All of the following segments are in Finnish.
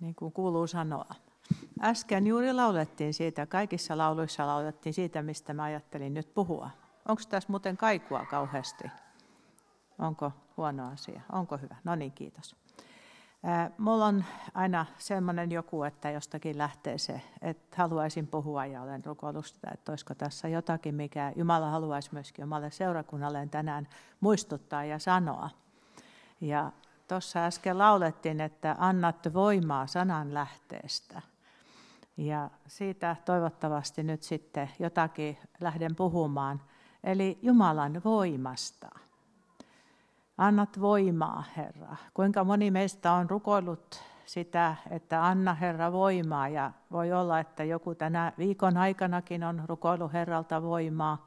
niin kuin kuuluu sanoa. Äsken juuri laulettiin siitä, kaikissa lauluissa laulettiin siitä, mistä mä ajattelin nyt puhua. Onko tässä muuten kaikua kauheasti? Onko huono asia? Onko hyvä? No niin, kiitos. Mulla on aina semmoinen joku, että jostakin lähtee se, että haluaisin puhua ja olen rukoilusta, että olisiko tässä jotakin, mikä Jumala haluaisi myöskin omalle seurakunnalleen tänään muistuttaa ja sanoa. Ja tuossa äsken laulettiin, että annat voimaa sanan lähteestä. Ja siitä toivottavasti nyt sitten jotakin lähden puhumaan. Eli Jumalan voimasta. Annat voimaa, Herra. Kuinka moni meistä on rukoillut sitä, että anna Herra voimaa. Ja voi olla, että joku tänä viikon aikanakin on rukoillut Herralta voimaa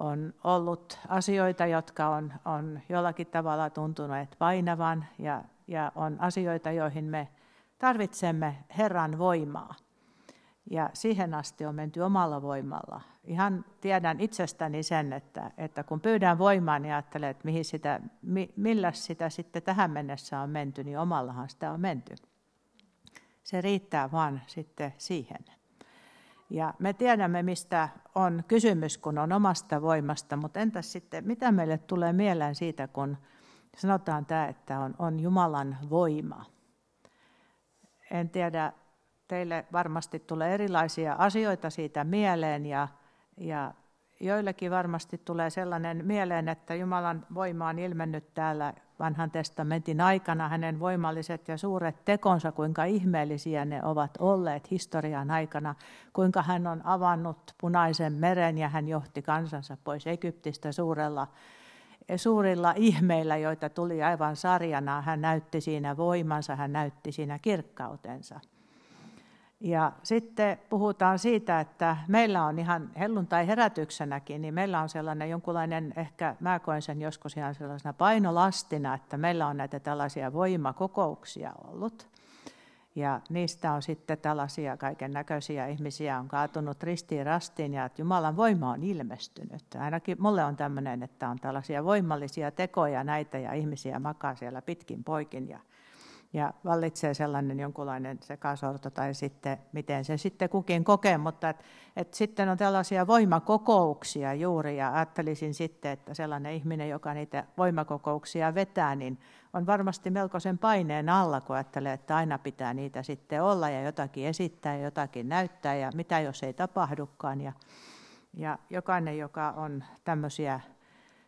on ollut asioita, jotka on, on jollakin tavalla tuntuneet painavan ja, ja on asioita, joihin me tarvitsemme Herran voimaa. Ja siihen asti on menty omalla voimalla. Ihan tiedän itsestäni sen, että, että kun pyydän voimaa, niin ajattelen, että mihin sitä, millä sitä sitten tähän mennessä on menty, niin omallahan sitä on menty. Se riittää vaan sitten siihen. Ja me tiedämme, mistä on kysymys, kun on omasta voimasta, mutta entäs sitten, mitä meille tulee mieleen siitä, kun sanotaan tämä, että on, on Jumalan voima? En tiedä, teille varmasti tulee erilaisia asioita siitä mieleen ja, ja joillekin varmasti tulee sellainen mieleen, että Jumalan voima on ilmennyt täällä vanhan testamentin aikana, hänen voimalliset ja suuret tekonsa, kuinka ihmeellisiä ne ovat olleet historian aikana, kuinka hän on avannut punaisen meren ja hän johti kansansa pois Egyptistä suurella, suurilla ihmeillä, joita tuli aivan sarjana. Hän näytti siinä voimansa, hän näytti siinä kirkkautensa. Ja sitten puhutaan siitä, että meillä on ihan helluntai herätyksenäkin, niin meillä on sellainen jonkunlainen, ehkä mä koen sen joskus ihan sellaisena painolastina, että meillä on näitä tällaisia voimakokouksia ollut. Ja niistä on sitten tällaisia kaiken näköisiä ihmisiä on kaatunut ristiin rastiin ja että Jumalan voima on ilmestynyt. Ainakin mulle on tämmöinen, että on tällaisia voimallisia tekoja näitä ja ihmisiä makaa siellä pitkin poikin ja ja vallitsee sellainen jonkunlainen sekasorto tai sitten miten se sitten kukin kokee, mutta et, et sitten on tällaisia voimakokouksia juuri ja ajattelisin sitten, että sellainen ihminen, joka niitä voimakokouksia vetää, niin on varmasti melkoisen paineen alla, kun ajattelee, että aina pitää niitä sitten olla ja jotakin esittää ja jotakin näyttää ja mitä jos ei tapahdukaan. Ja, ja jokainen, joka on tämmöisiä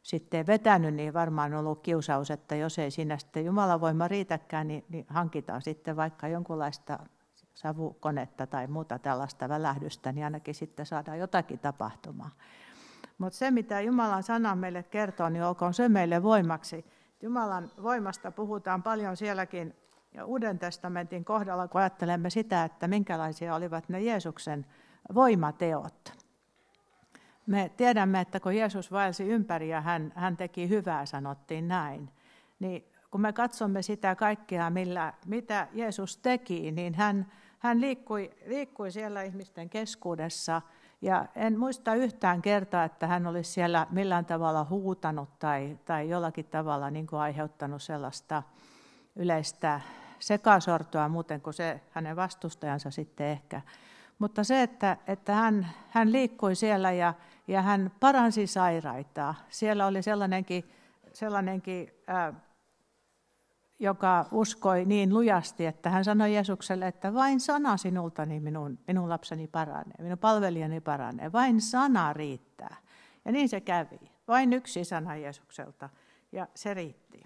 sitten vetänyt, niin varmaan on ollut kiusaus, että jos ei siinä sitten Jumalan voima riitäkään, niin, niin hankitaan sitten vaikka jonkunlaista savukonetta tai muuta tällaista välähdystä, niin ainakin sitten saadaan jotakin tapahtumaa. Mutta se, mitä Jumalan sana meille kertoo, niin olkoon se meille voimaksi. Jumalan voimasta puhutaan paljon sielläkin ja Uuden testamentin kohdalla, kun ajattelemme sitä, että minkälaisia olivat ne Jeesuksen voimateot. Me tiedämme, että kun Jeesus vaelsi ympäri ja hän, hän teki hyvää, sanottiin näin, niin kun me katsomme sitä kaikkea, millä, mitä Jeesus teki, niin hän, hän liikkui, liikkui siellä ihmisten keskuudessa. Ja en muista yhtään kertaa, että hän olisi siellä millään tavalla huutanut tai, tai jollakin tavalla niin kuin aiheuttanut sellaista yleistä sekasortoa muuten kuin se hänen vastustajansa sitten ehkä. Mutta se, että, että hän, hän liikkui siellä ja, ja hän paransi sairaita. Siellä oli sellainenkin, sellainenkin ää, joka uskoi niin lujasti, että hän sanoi Jeesukselle, että vain sana sinulta, niin minun, minun lapseni paranee, minun palvelijani paranee. Vain sana riittää. Ja niin se kävi. Vain yksi sana Jeesukselta, ja se riitti.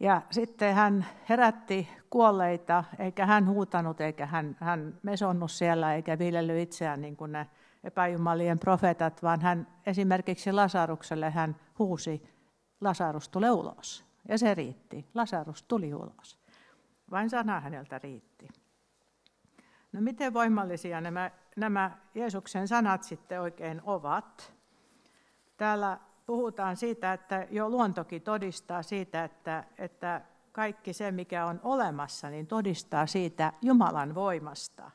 Ja sitten hän herätti kuolleita, eikä hän huutanut, eikä hän, hän mesonnut siellä, eikä viljely itseään niin kuin ne epäjumalien profeetat, vaan hän esimerkiksi Lasarukselle hän huusi, Lasarus tule ulos. Ja se riitti. Lasarus tuli ulos. Vain sana häneltä riitti. No miten voimallisia nämä, nämä Jeesuksen sanat sitten oikein ovat? Täällä puhutaan siitä, että jo luontokin todistaa siitä, että, että kaikki se, mikä on olemassa, niin todistaa siitä Jumalan voimasta.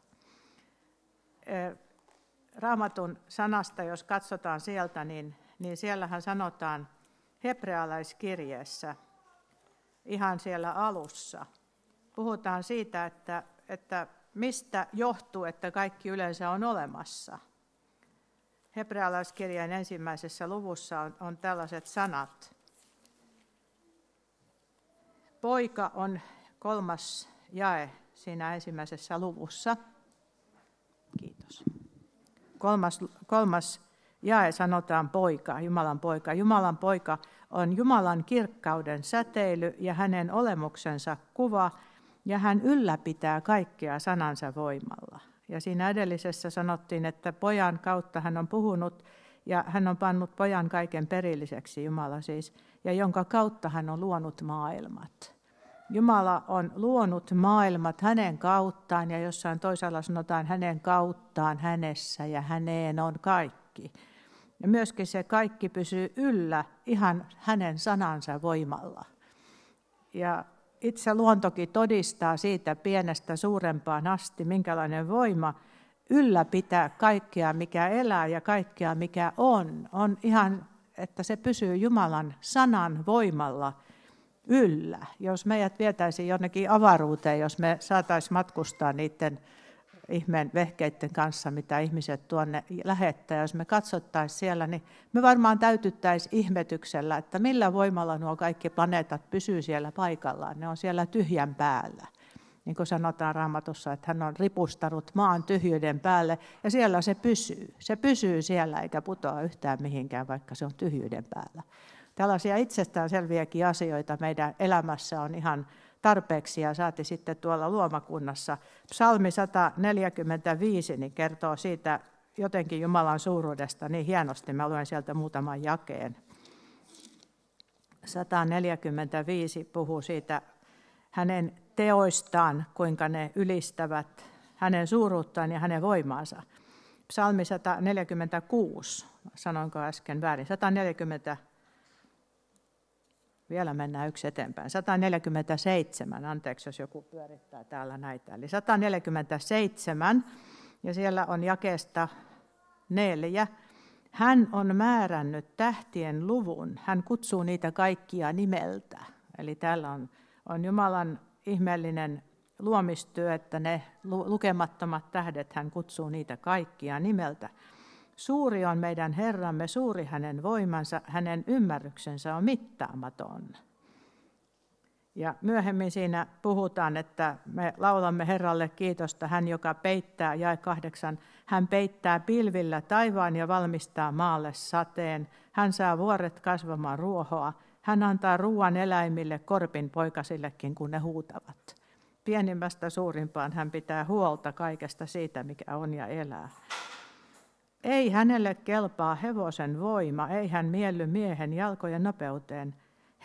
Raamatun sanasta, jos katsotaan sieltä, niin, niin siellähän sanotaan hebrealaiskirjeessä, ihan siellä alussa, puhutaan siitä, että, että mistä johtuu, että kaikki yleensä on olemassa. Hebrealaiskirjan ensimmäisessä luvussa on, on tällaiset sanat. Poika on kolmas jae siinä ensimmäisessä luvussa. Kiitos. Kolmas, kolmas jae sanotaan poika, Jumalan poika. Jumalan poika on Jumalan kirkkauden säteily ja hänen olemuksensa kuva, ja hän ylläpitää kaikkea sanansa voimalla. Ja siinä edellisessä sanottiin, että pojan kautta hän on puhunut ja hän on pannut pojan kaiken perilliseksi, Jumala siis, ja jonka kautta hän on luonut maailmat. Jumala on luonut maailmat hänen kauttaan ja jossain toisella sanotaan hänen kauttaan hänessä ja häneen on kaikki. Ja myöskin se kaikki pysyy yllä ihan hänen sanansa voimalla. Ja itse luontokin todistaa siitä pienestä suurempaan asti, minkälainen voima ylläpitää kaikkea, mikä elää ja kaikkea, mikä on. On ihan, että se pysyy Jumalan sanan voimalla yllä. Jos meidät vietäisiin jonnekin avaruuteen, jos me saataisiin matkustaa niiden ihmeen vehkeiden kanssa, mitä ihmiset tuonne lähettää. Jos me katsottaisiin siellä, niin me varmaan täytyttäisiin ihmetyksellä, että millä voimalla nuo kaikki planeetat pysyy siellä paikallaan. Ne on siellä tyhjän päällä. Niin kuin sanotaan raamatussa, että hän on ripustanut maan tyhjyyden päälle ja siellä se pysyy. Se pysyy siellä eikä putoa yhtään mihinkään, vaikka se on tyhjyyden päällä. Tällaisia itsestäänselviäkin asioita meidän elämässä on ihan tarpeeksi ja saati sitten tuolla luomakunnassa. Psalmi 145 niin kertoo siitä jotenkin Jumalan suuruudesta niin hienosti. Mä luen sieltä muutaman jakeen. 145 puhuu siitä hänen teoistaan, kuinka ne ylistävät hänen suuruuttaan ja hänen voimaansa. Psalmi 146, sanoinko äsken väärin, 140, vielä mennään yksi eteenpäin. 147, anteeksi jos joku pyörittää täällä näitä. Eli 147, ja siellä on jakesta neljä. Hän on määrännyt tähtien luvun. Hän kutsuu niitä kaikkia nimeltä. Eli täällä on, on Jumalan ihmeellinen luomistyö, että ne lukemattomat tähdet, hän kutsuu niitä kaikkia nimeltä. Suuri on meidän Herramme, suuri hänen voimansa, hänen ymmärryksensä on mittaamaton. Ja myöhemmin siinä puhutaan, että me laulamme Herralle kiitosta, hän joka peittää, jae kahdeksan, hän peittää pilvillä taivaan ja valmistaa maalle sateen. Hän saa vuoret kasvamaan ruohoa. Hän antaa ruoan eläimille, korpin poikasillekin, kun ne huutavat. Pienimmästä suurimpaan hän pitää huolta kaikesta siitä, mikä on ja elää. Ei hänelle kelpaa hevosen voima, ei hän mielly miehen jalkojen nopeuteen.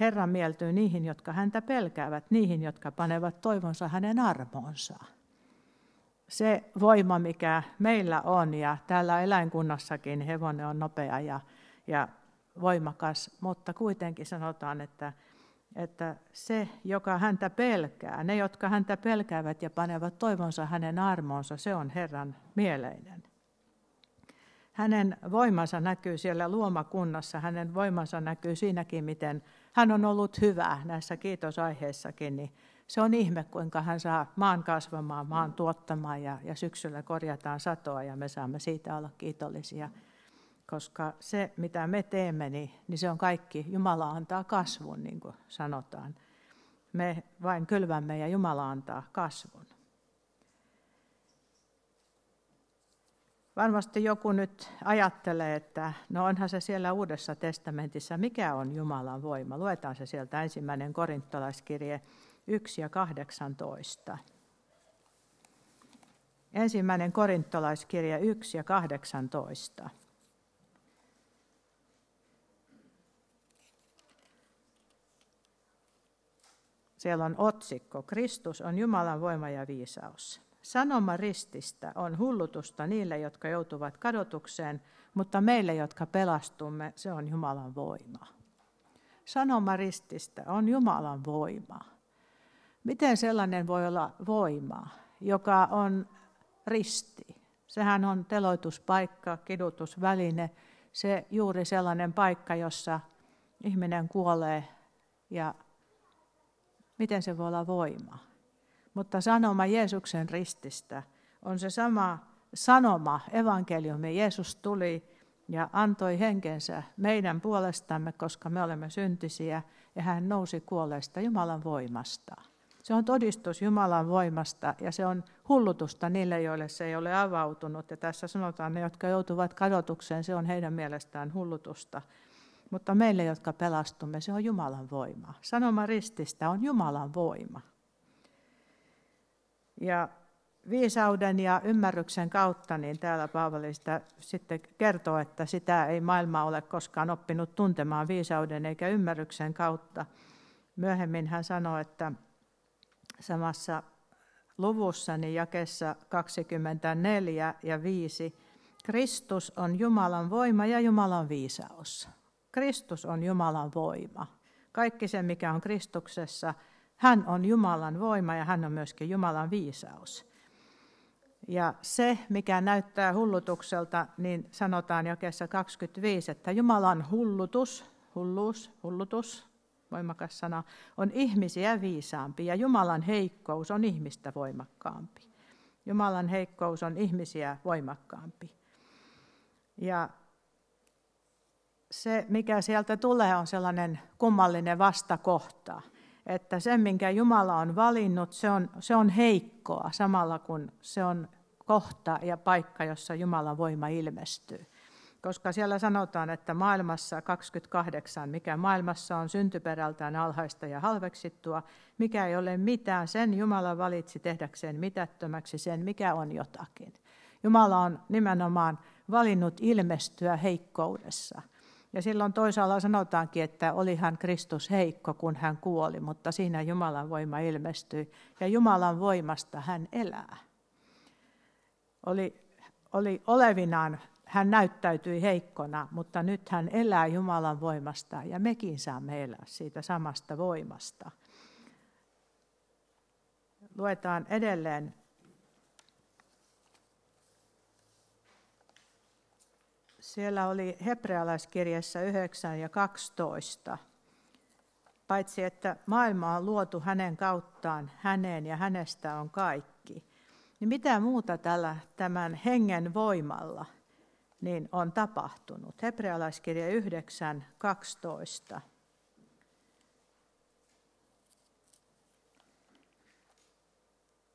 Herra mieltyy niihin, jotka häntä pelkäävät, niihin, jotka panevat toivonsa hänen armoonsa. Se voima, mikä meillä on, ja täällä eläinkunnassakin hevonen on nopea ja, ja voimakas, mutta kuitenkin sanotaan, että, että se, joka häntä pelkää, ne, jotka häntä pelkäävät ja panevat toivonsa hänen armoonsa, se on Herran mieleinen. Hänen voimansa näkyy siellä luomakunnassa, hänen voimansa näkyy siinäkin, miten hän on ollut hyvä näissä kiitosaiheissakin. Niin se on ihme, kuinka hän saa maan kasvamaan, maan tuottamaan ja, ja syksyllä korjataan satoa ja me saamme siitä olla kiitollisia. Koska se, mitä me teemme, niin, niin se on kaikki. Jumala antaa kasvun, niin kuin sanotaan. Me vain kylvämme ja Jumala antaa kasvun. Varmasti joku nyt ajattelee, että no onhan se siellä Uudessa testamentissa, mikä on Jumalan voima. Luetaan se sieltä ensimmäinen korintolaiskirje 1 ja 18. Ensimmäinen korintolaiskirja 1 ja 18. Siellä on otsikko, Kristus on Jumalan voima ja viisaus. Sanoma rististä on hullutusta niille, jotka joutuvat kadotukseen, mutta meille, jotka pelastumme, se on Jumalan voima. Sanoma rististä on Jumalan voima. Miten sellainen voi olla voima, joka on risti? Sehän on teloituspaikka, kidutusväline, se juuri sellainen paikka, jossa ihminen kuolee ja miten se voi olla voima? Mutta sanoma Jeesuksen rististä on se sama sanoma, evankeliumi. Jeesus tuli ja antoi henkensä meidän puolestamme, koska me olemme syntisiä, ja hän nousi kuolleesta Jumalan voimasta. Se on todistus Jumalan voimasta ja se on hullutusta niille, joille se ei ole avautunut. Ja tässä sanotaan, ne, jotka joutuvat kadotukseen, se on heidän mielestään hullutusta. Mutta meille, jotka pelastumme, se on Jumalan voima. Sanoma rististä on Jumalan voima. Ja viisauden ja ymmärryksen kautta, niin täällä Paavali sitä sitten kertoo, että sitä ei maailma ole koskaan oppinut tuntemaan viisauden eikä ymmärryksen kautta. Myöhemmin hän sanoo, että samassa luvussa, niin jakessa 24 ja 5, Kristus on Jumalan voima ja Jumalan viisaus. Kristus on Jumalan voima. Kaikki se, mikä on Kristuksessa, hän on Jumalan voima ja hän on myöskin Jumalan viisaus. Ja se, mikä näyttää hullutukselta, niin sanotaan jakeessa 25, että Jumalan hullutus, hulluus, hullutus, voimakas sana, on ihmisiä viisaampi ja Jumalan heikkous on ihmistä voimakkaampi. Jumalan heikkous on ihmisiä voimakkaampi. Ja se, mikä sieltä tulee, on sellainen kummallinen vastakohta, että se, minkä Jumala on valinnut, se on, se on heikkoa samalla kun se on kohta ja paikka, jossa Jumalan voima ilmestyy koska siellä sanotaan, että maailmassa 28, mikä maailmassa on syntyperältään alhaista ja halveksittua, mikä ei ole mitään, sen Jumala valitsi tehdäkseen mitättömäksi sen, mikä on jotakin. Jumala on nimenomaan valinnut ilmestyä heikkoudessa. Ja silloin toisaalla sanotaankin, että olihan Kristus heikko, kun hän kuoli, mutta siinä Jumalan voima ilmestyi. Ja Jumalan voimasta hän elää. Oli, oli olevinaan hän näyttäytyi heikkona, mutta nyt hän elää Jumalan voimasta ja mekin saamme elää siitä samasta voimasta. Luetaan edelleen Siellä oli hebrealaiskirjassa 9 ja 12. Paitsi että maailma on luotu hänen kauttaan, häneen ja hänestä on kaikki. Niin mitä muuta tällä tämän hengen voimalla – niin on tapahtunut. Hebrealaiskirja 9, 12.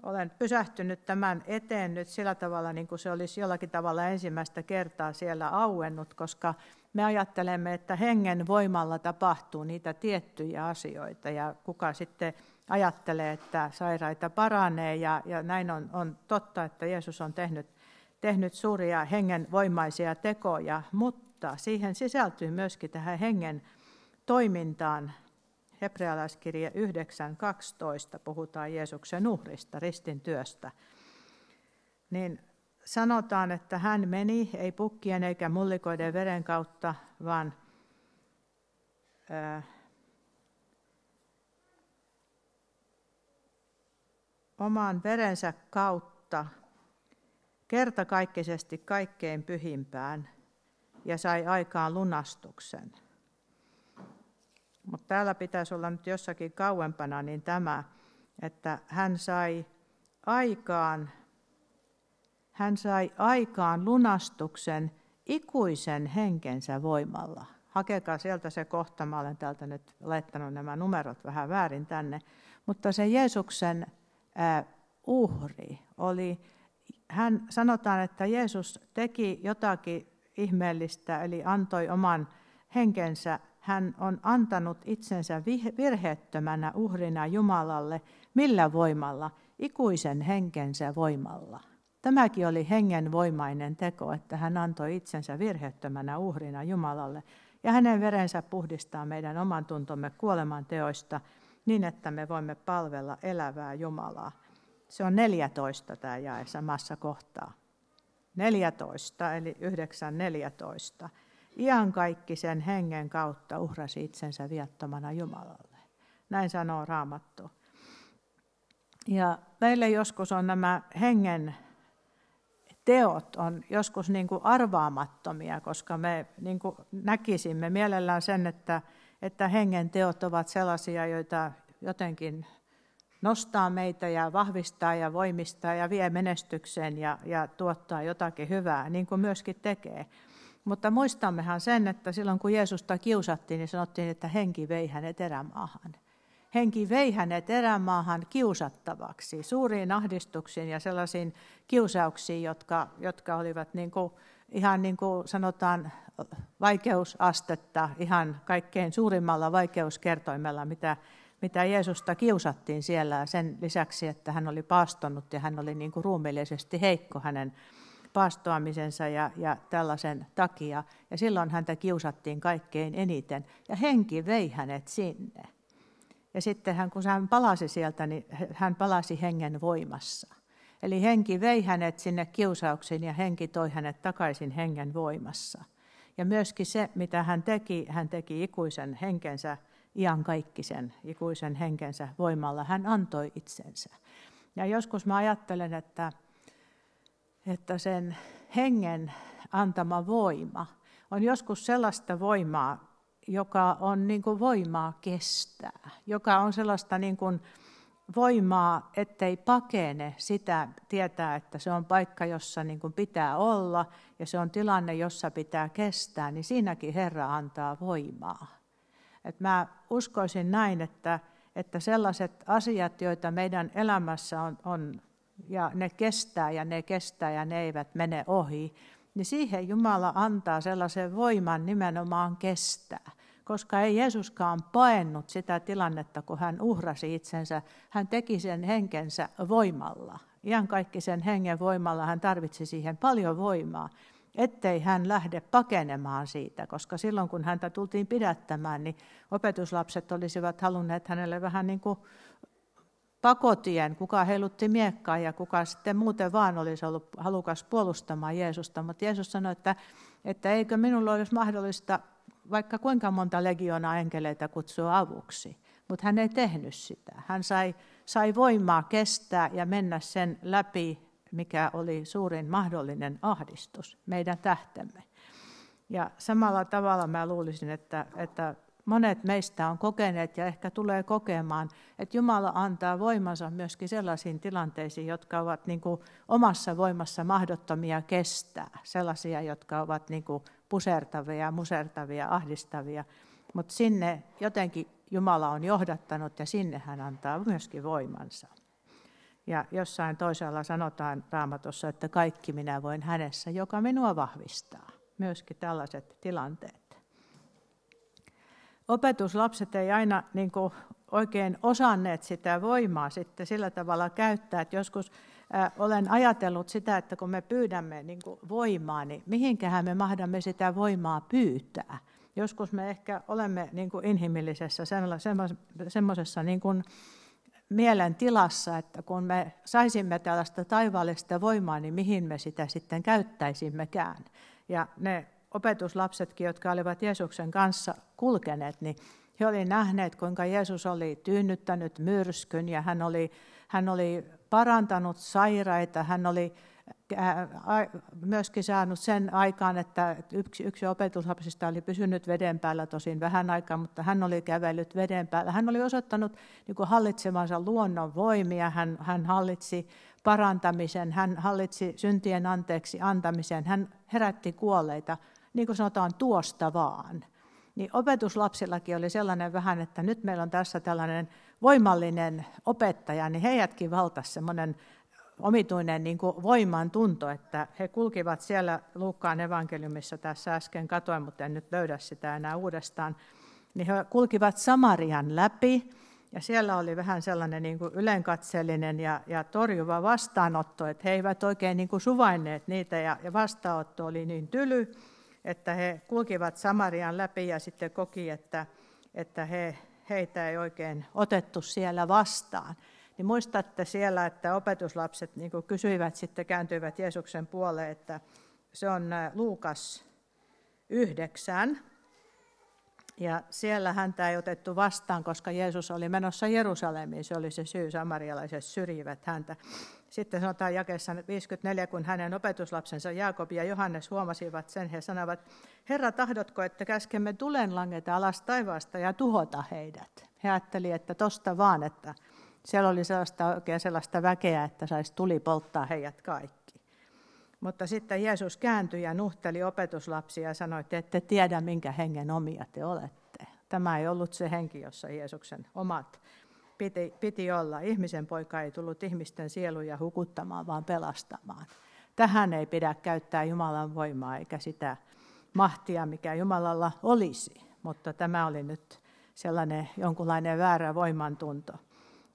Olen pysähtynyt tämän eteen nyt sillä tavalla, niin kuin se olisi jollakin tavalla ensimmäistä kertaa siellä auennut, koska me ajattelemme, että hengen voimalla tapahtuu niitä tiettyjä asioita ja kuka sitten ajattelee, että sairaita paranee ja, ja näin on, on totta, että Jeesus on tehnyt tehnyt suuria hengenvoimaisia tekoja, mutta siihen sisältyy myöskin tähän hengen toimintaan. Hebrealaiskirja 9.12 puhutaan Jeesuksen uhrista, ristin työstä. Niin sanotaan, että hän meni ei pukkien eikä mullikoiden veren kautta, vaan ää, oman verensä kautta kertakaikkisesti kaikkein pyhimpään ja sai aikaan lunastuksen. Mutta täällä pitäisi olla nyt jossakin kauempana niin tämä, että hän sai aikaan, hän sai aikaan lunastuksen ikuisen henkensä voimalla. Hakekaa sieltä se kohta, mä olen täältä nyt laittanut nämä numerot vähän väärin tänne, mutta se Jeesuksen uhri oli hän sanotaan, että Jeesus teki jotakin ihmeellistä, eli antoi oman henkensä. Hän on antanut itsensä virheettömänä uhrina Jumalalle. Millä voimalla? Ikuisen henkensä voimalla. Tämäkin oli hengen voimainen teko, että hän antoi itsensä virheettömänä uhrina Jumalalle. Ja hänen verensä puhdistaa meidän oman tuntomme kuoleman teoista niin, että me voimme palvella elävää Jumalaa. Se on 14 tämä jae samassa kohtaa. 14, eli 9.14. Ian kaikki sen hengen kautta uhrasi itsensä viattomana Jumalalle. Näin sanoo Raamattu. Ja meille joskus on nämä hengen teot on joskus niin kuin arvaamattomia, koska me niin kuin näkisimme mielellään sen, että, että hengen teot ovat sellaisia, joita jotenkin nostaa meitä ja vahvistaa ja voimistaa ja vie menestykseen ja, ja tuottaa jotakin hyvää, niin kuin myöskin tekee. Mutta muistammehan sen, että silloin kun Jeesusta kiusattiin, niin sanottiin, että henki vei hänet erämaahan. Henki vei hänet erämaahan kiusattavaksi, suuriin ahdistuksiin ja sellaisiin kiusauksiin, jotka, jotka olivat niin kuin, ihan niin kuin sanotaan vaikeusastetta ihan kaikkein suurimmalla vaikeuskertoimella, mitä, mitä Jeesusta kiusattiin siellä sen lisäksi, että hän oli paastonut ja hän oli niin kuin ruumiillisesti heikko hänen paastoamisensa ja, ja tällaisen takia. Ja silloin häntä kiusattiin kaikkein eniten ja henki vei hänet sinne. Ja sitten hän, kun hän palasi sieltä, niin hän palasi hengen voimassa. Eli henki vei hänet sinne kiusauksiin ja henki toi hänet takaisin hengen voimassa. Ja myöskin se, mitä hän teki, hän teki ikuisen henkensä, iankaikkisen ikuisen henkensä voimalla. Hän antoi itsensä. Ja joskus mä ajattelen, että, että sen hengen antama voima on joskus sellaista voimaa, joka on niin kuin voimaa kestää, joka on sellaista niin kuin voimaa, ettei pakene sitä tietää, että se on paikka, jossa niin kuin pitää olla ja se on tilanne, jossa pitää kestää, niin siinäkin Herra antaa voimaa. Et mä uskoisin näin, että, että sellaiset asiat, joita meidän elämässä on, on ja ne kestää ja ne kestää ja ne eivät mene ohi, niin siihen Jumala antaa sellaisen voiman nimenomaan kestää koska ei Jeesuskaan paennut sitä tilannetta, kun hän uhrasi itsensä. Hän teki sen henkensä voimalla. Ihan kaikki sen hengen voimalla hän tarvitsi siihen paljon voimaa, ettei hän lähde pakenemaan siitä, koska silloin kun häntä tultiin pidättämään, niin opetuslapset olisivat halunneet hänelle vähän niin kuin pakotien, kuka heilutti miekkaa ja kuka sitten muuten vaan olisi ollut halukas puolustamaan Jeesusta. Mutta Jeesus sanoi, että, että eikö minulla olisi mahdollista vaikka kuinka monta legioonaa enkeleitä kutsua avuksi, mutta hän ei tehnyt sitä. Hän sai, sai voimaa kestää ja mennä sen läpi, mikä oli suurin mahdollinen ahdistus, meidän tähtemme. Ja samalla tavalla mä luulisin, että, että monet meistä on kokeneet ja ehkä tulee kokemaan, että Jumala antaa voimansa myöskin sellaisiin tilanteisiin, jotka ovat niin kuin omassa voimassa mahdottomia kestää. Sellaisia, jotka ovat niin kuin pusertavia, musertavia, ahdistavia. Mutta sinne jotenkin Jumala on johdattanut ja sinne hän antaa myöskin voimansa. Ja jossain toisella sanotaan raamatossa, että kaikki minä voin hänessä, joka minua vahvistaa. Myöskin tällaiset tilanteet. Opetuslapset ei aina niin kuin, oikein osanneet sitä voimaa sitten sillä tavalla käyttää, että joskus olen ajatellut sitä, että kun me pyydämme niin kuin voimaa, niin mihinkähän me mahdamme sitä voimaa pyytää. Joskus me ehkä olemme niin kuin inhimillisessä semmoisessa niin kuin mielen tilassa, että kun me saisimme tällaista taivaallista voimaa, niin mihin me sitä sitten käyttäisimmekään. Ja ne opetuslapsetkin, jotka olivat Jeesuksen kanssa kulkeneet, niin he olivat nähneet, kuinka Jeesus oli tyynnyttänyt myrskyn ja hän oli, hän oli parantanut sairaita. Hän oli myöskin saanut sen aikaan, että yksi, yksi opetuslapsista oli pysynyt veden päällä tosin vähän aikaa, mutta hän oli kävellyt veden päällä. Hän oli osoittanut niin kuin hallitsemansa luonnon voimia, hän, hän hallitsi parantamisen, hän hallitsi syntien anteeksi antamisen, hän herätti kuolleita, niin kuin sanotaan, tuosta vaan. Niin opetuslapsillakin oli sellainen vähän, että nyt meillä on tässä tällainen voimallinen opettaja, niin heidätkin valtasi semmoinen omituinen niin kuin voiman tunto, että he kulkivat siellä Luukkaan evankeliumissa tässä äsken katoin, mutta en nyt löydä sitä enää uudestaan, niin he kulkivat Samarian läpi, ja siellä oli vähän sellainen niin kuin ylenkatseellinen ja, ja torjuva vastaanotto, että he eivät oikein niin kuin suvainneet niitä, ja, ja vastaanotto oli niin tyly, että he kulkivat Samarian läpi ja sitten koki, että, että he heitä ei oikein otettu siellä vastaan. Niin muistatte siellä, että opetuslapset niin kysyivät, sitten kääntyivät Jeesuksen puoleen, että se on Luukas 9. Ja siellä häntä ei otettu vastaan, koska Jeesus oli menossa Jerusalemiin. Se oli se syy, samarialaiset syrjivät häntä. Sitten sanotaan jakeessa 54, kun hänen opetuslapsensa Jaakob ja Johannes huomasivat sen, he sanovat, Herra, tahdotko, että käskemme tulen langeta alas taivaasta ja tuhota heidät? He ajattelivat, että tosta vaan, että Siellä oli sellaista, oikein sellaista väkeä, että saisi tuli polttaa heidät kaikki. Mutta sitten Jeesus kääntyi ja nuhteli opetuslapsia ja sanoi, että ette tiedä, minkä hengen omia te olette. Tämä ei ollut se henki, jossa Jeesuksen omat piti, piti olla. Ihmisen poika ei tullut ihmisten sieluja hukuttamaan, vaan pelastamaan. Tähän ei pidä käyttää Jumalan voimaa eikä sitä mahtia, mikä Jumalalla olisi. Mutta tämä oli nyt sellainen jonkunlainen väärä voimantunto.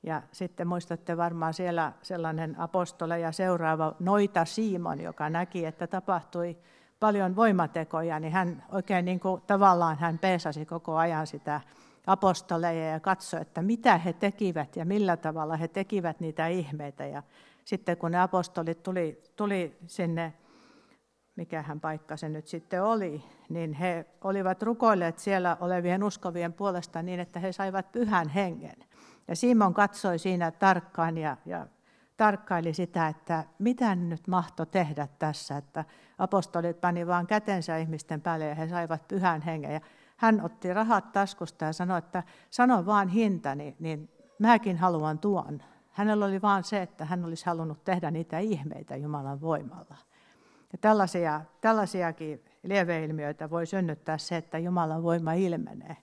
Ja sitten muistatte varmaan siellä sellainen apostole ja seuraava Noita Simon, joka näki, että tapahtui paljon voimatekoja, niin hän oikein niin kuin, tavallaan hän peesasi koko ajan sitä apostoleja ja katsoi, että mitä he tekivät ja millä tavalla he tekivät niitä ihmeitä. Ja sitten kun ne apostolit tuli, tuli sinne, mikähän paikka se nyt sitten oli, niin he olivat rukoilleet siellä olevien uskovien puolesta niin, että he saivat pyhän hengen. Ja Simon katsoi siinä tarkkaan ja, ja tarkkaili sitä, että mitä nyt mahto tehdä tässä, että apostolit pani vaan kätensä ihmisten päälle ja he saivat pyhän hengen. Ja hän otti rahat taskusta ja sanoi, että sano vaan hinta, niin, niin mäkin haluan tuon. Hänellä oli vaan se, että hän olisi halunnut tehdä niitä ihmeitä Jumalan voimalla. Ja tällaisia, tällaisiakin lieveilmiöitä voi synnyttää se, että Jumalan voima ilmenee.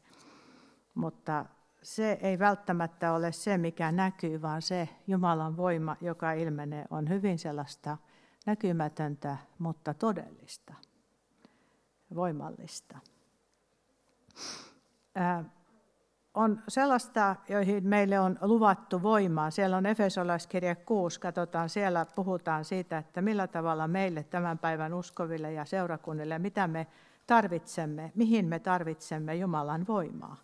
Mutta se ei välttämättä ole se, mikä näkyy, vaan se Jumalan voima, joka ilmenee, on hyvin sellaista näkymätöntä, mutta todellista, voimallista. On sellaista, joihin meille on luvattu voimaa. Siellä on Efesolaiskirja 6, katsotaan, siellä puhutaan siitä, että millä tavalla meille tämän päivän uskoville ja seurakunnille, mitä me tarvitsemme, mihin me tarvitsemme Jumalan voimaa.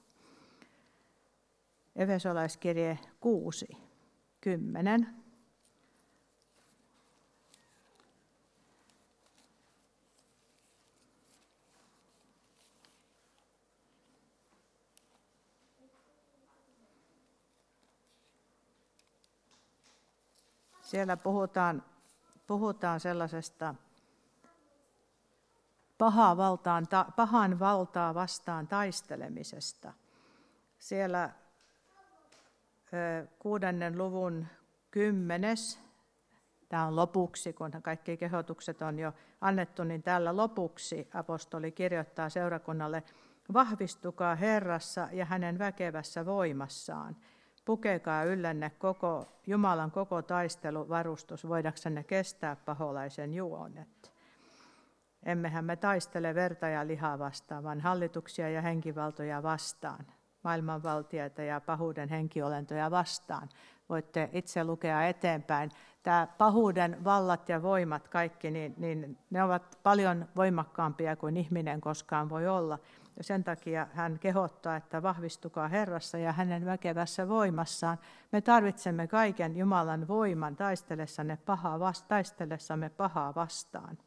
Efesolaiskirje 6, 10. Siellä puhutaan, puhutaan sellaisesta pahaa valtaan, pahan valtaa vastaan taistelemisesta. Siellä kuudennen luvun kymmenes, tämä on lopuksi, kun kaikki kehotukset on jo annettu, niin täällä lopuksi apostoli kirjoittaa seurakunnalle, vahvistukaa Herrassa ja hänen väkevässä voimassaan. Pukekaa yllenne koko, Jumalan koko taisteluvarustus, voidaksenne kestää paholaisen juonet. Emmehän me taistele verta ja lihaa vastaan, vaan hallituksia ja henkivaltoja vastaan maailmanvaltiaita ja pahuuden henkiolentoja vastaan. Voitte itse lukea eteenpäin. Tämä pahuuden vallat ja voimat kaikki, niin, niin ne ovat paljon voimakkaampia kuin ihminen koskaan voi olla. Ja sen takia hän kehottaa, että vahvistukaa Herrassa ja hänen väkevässä voimassaan. Me tarvitsemme kaiken Jumalan voiman taistelessamme pahaa, taistelessamme pahaa vastaan.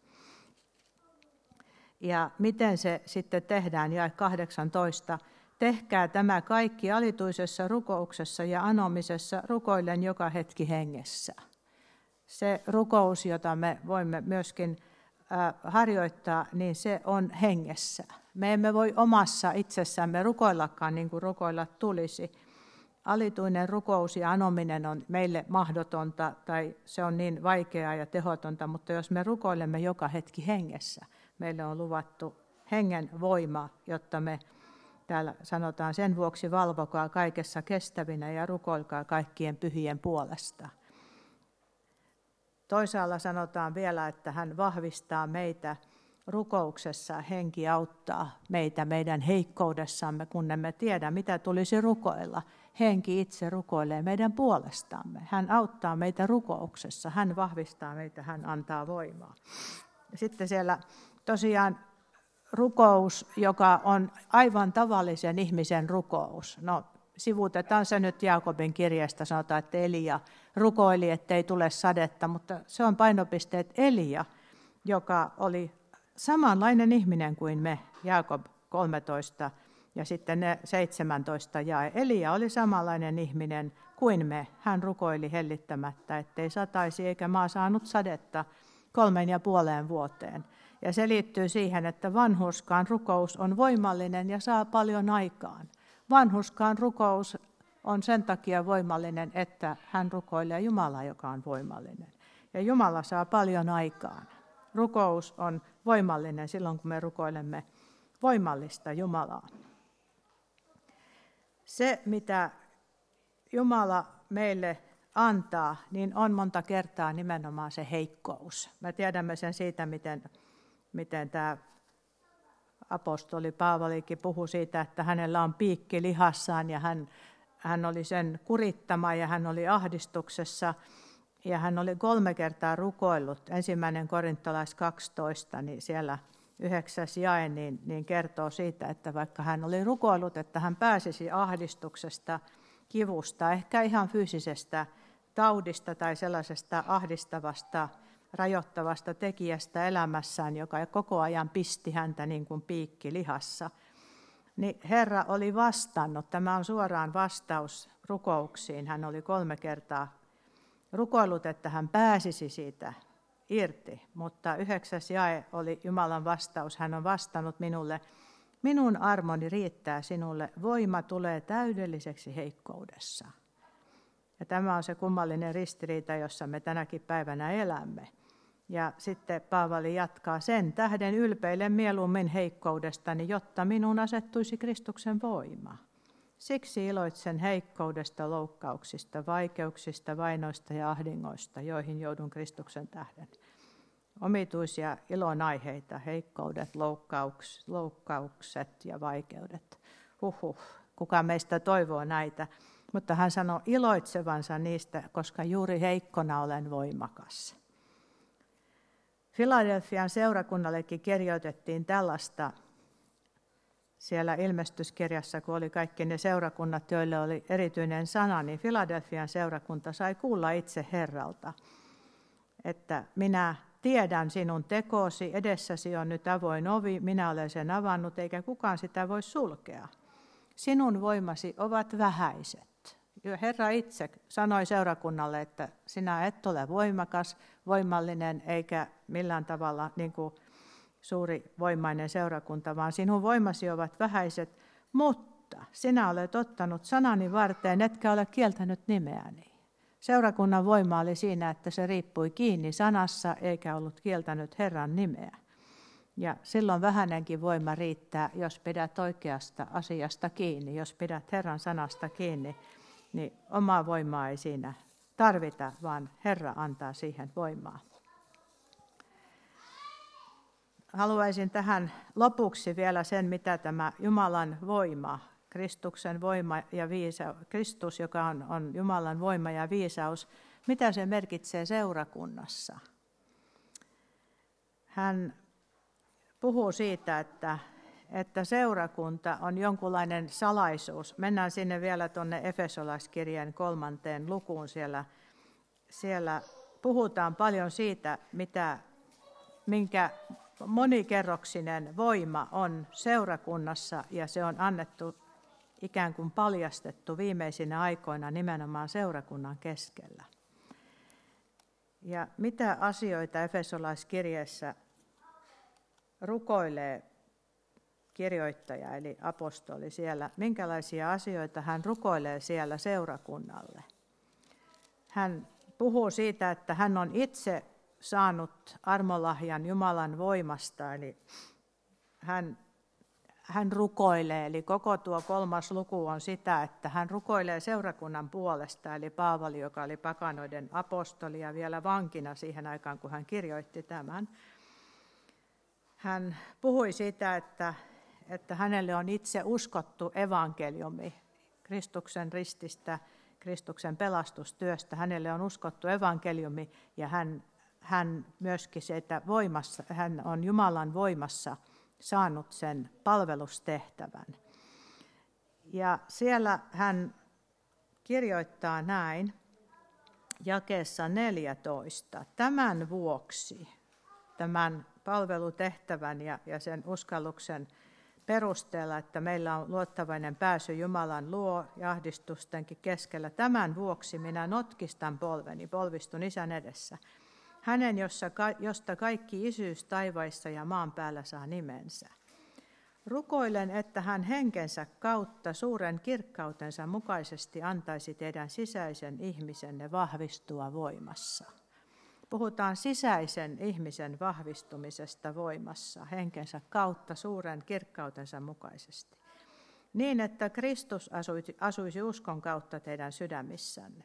Ja miten se sitten tehdään, jae 18. Tehkää tämä kaikki alituisessa rukouksessa ja anomisessa rukoillen joka hetki hengessä. Se rukous, jota me voimme myöskin harjoittaa, niin se on hengessä. Me emme voi omassa itsessämme rukoillakaan niin kuin rukoilla tulisi. Alituinen rukous ja anominen on meille mahdotonta tai se on niin vaikeaa ja tehotonta, mutta jos me rukoilemme joka hetki hengessä, meille on luvattu hengen voima, jotta me Täällä sanotaan sen vuoksi valvokaa kaikessa kestävinä ja rukoilkaa kaikkien pyhien puolesta. Toisaalla sanotaan vielä, että hän vahvistaa meitä rukouksessa. Henki auttaa meitä meidän heikkoudessamme, kun emme tiedä, mitä tulisi rukoilla. Henki itse rukoilee meidän puolestamme. Hän auttaa meitä rukouksessa. Hän vahvistaa meitä, hän antaa voimaa. Sitten siellä tosiaan rukous, joka on aivan tavallisen ihmisen rukous. No, sivutetaan se nyt Jaakobin kirjasta, sanotaan, että Elia rukoili, ettei tule sadetta, mutta se on painopiste, että Elia, joka oli samanlainen ihminen kuin me, Jaakob 13 ja sitten ne 17 ja Elia oli samanlainen ihminen kuin me. Hän rukoili hellittämättä, ettei sataisi eikä maa saanut sadetta kolmen ja puoleen vuoteen. Ja se liittyy siihen, että vanhuskaan rukous on voimallinen ja saa paljon aikaan. Vanhuskaan rukous on sen takia voimallinen, että hän rukoilee Jumalaa, joka on voimallinen. Ja Jumala saa paljon aikaan. Rukous on voimallinen silloin, kun me rukoilemme voimallista Jumalaa. Se, mitä Jumala meille antaa, niin on monta kertaa nimenomaan se heikkous. Me tiedämme sen siitä, miten, miten tämä apostoli Paavalikin puhui siitä, että hänellä on piikki lihassaan ja hän, hän oli sen kurittama ja hän oli ahdistuksessa. Ja hän oli kolme kertaa rukoillut. Ensimmäinen korintolais 12, niin siellä yhdeksäs jae niin, niin kertoo siitä, että vaikka hän oli rukoillut, että hän pääsisi ahdistuksesta, kivusta, ehkä ihan fyysisestä taudista tai sellaisesta ahdistavasta, rajoittavasta tekijästä elämässään, joka koko ajan pisti häntä niin kuin piikki lihassa, niin Herra oli vastannut. Tämä on suoraan vastaus rukouksiin. Hän oli kolme kertaa rukoillut, että hän pääsisi siitä irti, mutta yhdeksäs jae oli Jumalan vastaus. Hän on vastannut minulle, minun armoni riittää sinulle, voima tulee täydelliseksi heikkoudessa. Ja tämä on se kummallinen ristiriita, jossa me tänäkin päivänä elämme. Ja sitten Paavali jatkaa sen tähden ylpeille mieluummin heikkoudestani, jotta minun asettuisi Kristuksen voima. Siksi iloitsen heikkoudesta, loukkauksista, vaikeuksista, vainoista ja ahdingoista, joihin joudun Kristuksen tähden. Omituisia ilonaiheita, heikkoudet, loukkauks, loukkaukset ja vaikeudet. Huhhuh, kuka meistä toivoo näitä? Mutta hän sanoi iloitsevansa niistä, koska juuri heikkona olen voimakas. Filadelfian seurakunnallekin kirjoitettiin tällaista siellä ilmestyskirjassa, kun oli kaikki ne seurakunnat, joille oli erityinen sana, niin Filadelfian seurakunta sai kuulla itse Herralta, että minä tiedän sinun tekosi, edessäsi on nyt avoin ovi, minä olen sen avannut, eikä kukaan sitä voi sulkea. Sinun voimasi ovat vähäiset. Herra itse sanoi seurakunnalle, että sinä et ole voimakas, voimallinen eikä millään tavalla niin kuin suuri voimainen seurakunta, vaan sinun voimasi ovat vähäiset, mutta sinä olet ottanut sanani varteen, etkä ole kieltänyt nimeäni. Seurakunnan voima oli siinä, että se riippui kiinni sanassa eikä ollut kieltänyt Herran nimeä. Ja silloin vähänenkin voima riittää, jos pidät oikeasta asiasta kiinni, jos pidät Herran sanasta kiinni, niin omaa voimaa ei siinä tarvita, vaan Herra antaa siihen voimaa. Haluaisin tähän lopuksi vielä sen, mitä tämä Jumalan voima, Kristuksen voima ja viisaus, Kristus, joka on, on Jumalan voima ja viisaus, mitä se merkitsee seurakunnassa. Hän puhuu siitä, että että seurakunta on jonkunlainen salaisuus. Mennään sinne vielä tuonne Efesolaiskirjeen kolmanteen lukuun. Siellä, siellä puhutaan paljon siitä, mitä, minkä monikerroksinen voima on seurakunnassa ja se on annettu ikään kuin paljastettu viimeisinä aikoina nimenomaan seurakunnan keskellä. Ja mitä asioita Efesolaiskirjeessä rukoilee kirjoittaja eli apostoli siellä, minkälaisia asioita hän rukoilee siellä seurakunnalle. Hän puhuu siitä, että hän on itse saanut armolahjan Jumalan voimasta, eli hän, hän rukoilee, eli koko tuo kolmas luku on sitä, että hän rukoilee seurakunnan puolesta, eli Paavali, joka oli pakanoiden apostoli ja vielä vankina siihen aikaan, kun hän kirjoitti tämän. Hän puhui siitä, että että hänelle on itse uskottu evankeliumi Kristuksen rististä, Kristuksen pelastustyöstä. Hänelle on uskottu evankeliumi ja hän, hän myöskin se, että voimassa, hän on Jumalan voimassa saanut sen palvelustehtävän. Ja siellä hän kirjoittaa näin jakeessa 14. Tämän vuoksi, tämän palvelutehtävän ja, ja sen uskalluksen perusteella, että meillä on luottavainen pääsy Jumalan luo ja ahdistustenkin keskellä. Tämän vuoksi minä notkistan polveni, polvistun isän edessä. Hänen, jossa, josta kaikki isyys taivaissa ja maan päällä saa nimensä. Rukoilen, että hän henkensä kautta suuren kirkkautensa mukaisesti antaisi teidän sisäisen ihmisenne vahvistua voimassa. Puhutaan sisäisen ihmisen vahvistumisesta voimassa henkensä kautta suuren kirkkautensa mukaisesti. Niin, että Kristus asuisi, asuisi uskon kautta teidän sydämissänne.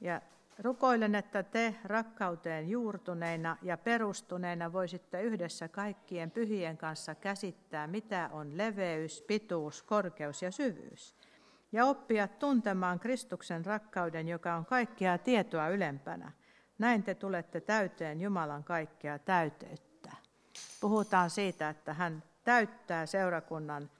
Ja Rukoilen, että te rakkauteen juurtuneina ja perustuneina voisitte yhdessä kaikkien pyhien kanssa käsittää, mitä on leveys, pituus, korkeus ja syvyys. Ja oppia tuntemaan Kristuksen rakkauden, joka on kaikkea tietoa ylempänä. Näin te tulette täyteen Jumalan kaikkea täyteyttä. Puhutaan siitä, että hän täyttää seurakunnan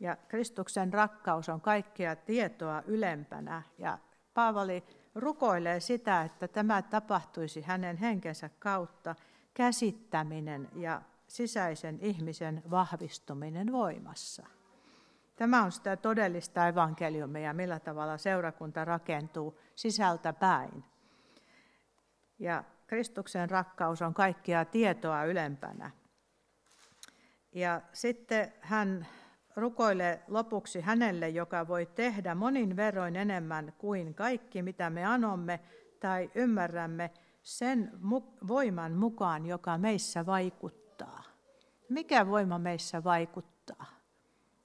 ja Kristuksen rakkaus on kaikkea tietoa ylempänä. Ja Paavali rukoilee sitä, että tämä tapahtuisi hänen henkensä kautta, käsittäminen ja sisäisen ihmisen vahvistuminen voimassa. Tämä on sitä todellista evankeliumia, millä tavalla seurakunta rakentuu sisältä päin. Ja Kristuksen rakkaus on kaikkia tietoa ylempänä. Ja sitten hän rukoile lopuksi hänelle, joka voi tehdä monin verroin enemmän kuin kaikki, mitä me anomme tai ymmärrämme, sen voiman mukaan, joka meissä vaikuttaa. Mikä voima meissä vaikuttaa?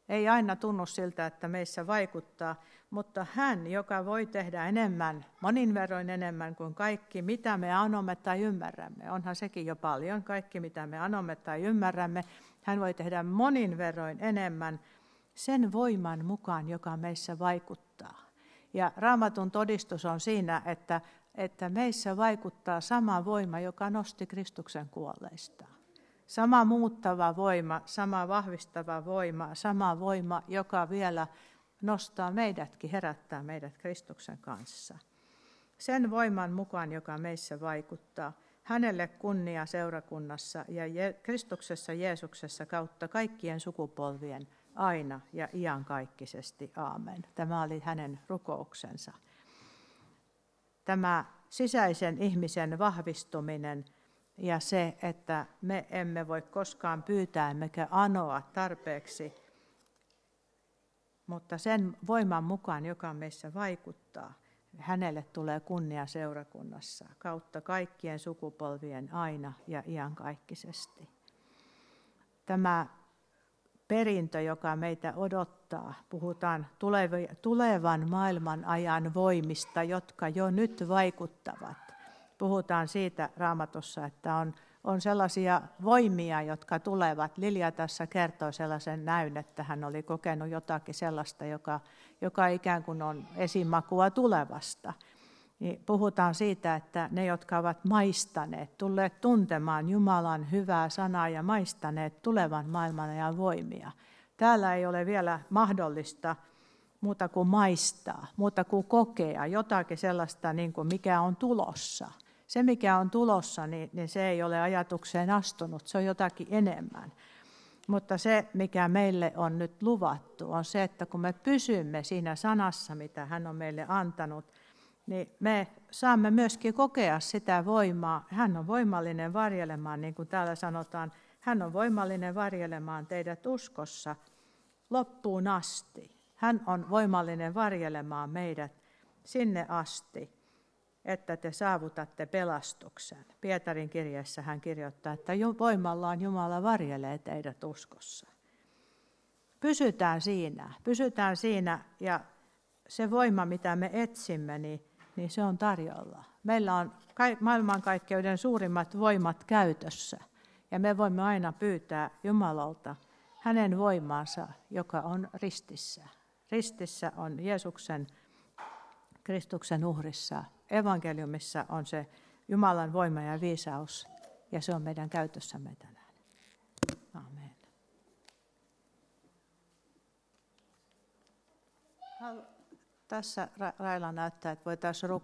Ei aina tunnu siltä, että meissä vaikuttaa, mutta hän, joka voi tehdä enemmän, monin verroin enemmän kuin kaikki, mitä me anomme tai ymmärrämme, onhan sekin jo paljon, kaikki mitä me anomme tai ymmärrämme, hän voi tehdä monin verroin enemmän sen voiman mukaan, joka meissä vaikuttaa. Ja raamatun todistus on siinä, että, että meissä vaikuttaa sama voima, joka nosti Kristuksen kuolleista. Sama muuttava voima, sama vahvistava voima, sama voima, joka vielä nostaa meidätkin, herättää meidät Kristuksen kanssa. Sen voiman mukaan, joka meissä vaikuttaa. Hänelle kunnia seurakunnassa ja Kristuksessa Jeesuksessa kautta kaikkien sukupolvien aina ja iankaikkisesti. Aamen. Tämä oli hänen rukouksensa. Tämä sisäisen ihmisen vahvistuminen ja se, että me emme voi koskaan pyytää emmekä anoa tarpeeksi, mutta sen voiman mukaan, joka meissä vaikuttaa, hänelle tulee kunnia seurakunnassa kautta kaikkien sukupolvien aina ja iankaikkisesti. Tämä perintö, joka meitä odottaa. Puhutaan tulevan maailman ajan voimista, jotka jo nyt vaikuttavat. Puhutaan siitä raamatussa, että on, on sellaisia voimia, jotka tulevat. Lilja tässä kertoi sellaisen näyn, että hän oli kokenut jotakin sellaista, joka, joka ikään kuin on esimakua tulevasta niin puhutaan siitä, että ne, jotka ovat maistaneet, tulleet tuntemaan Jumalan hyvää sanaa ja maistaneet tulevan maailman ja voimia. Täällä ei ole vielä mahdollista muuta kuin maistaa, muuta kuin kokea jotakin sellaista, niin kuin mikä on tulossa. Se, mikä on tulossa, niin, niin se ei ole ajatukseen astunut, se on jotakin enemmän. Mutta se, mikä meille on nyt luvattu, on se, että kun me pysymme siinä sanassa, mitä hän on meille antanut – niin me saamme myöskin kokea sitä voimaa. Hän on voimallinen varjelemaan, niin kuin täällä sanotaan, hän on voimallinen varjelemaan teidät uskossa loppuun asti. Hän on voimallinen varjelemaan meidät sinne asti, että te saavutatte pelastuksen. Pietarin kirjassa hän kirjoittaa, että voimallaan Jumala varjelee teidät uskossa. Pysytään siinä, pysytään siinä ja se voima, mitä me etsimme, niin niin se on tarjolla. Meillä on maailmankaikkeuden suurimmat voimat käytössä. Ja me voimme aina pyytää Jumalalta hänen voimaansa, joka on ristissä. Ristissä on Jeesuksen, Kristuksen uhrissa. Evankeliumissa on se Jumalan voima ja viisaus, ja se on meidän käytössämme tänään. Amen. Tässä Raila näyttää, että voitaisiin rukoilla.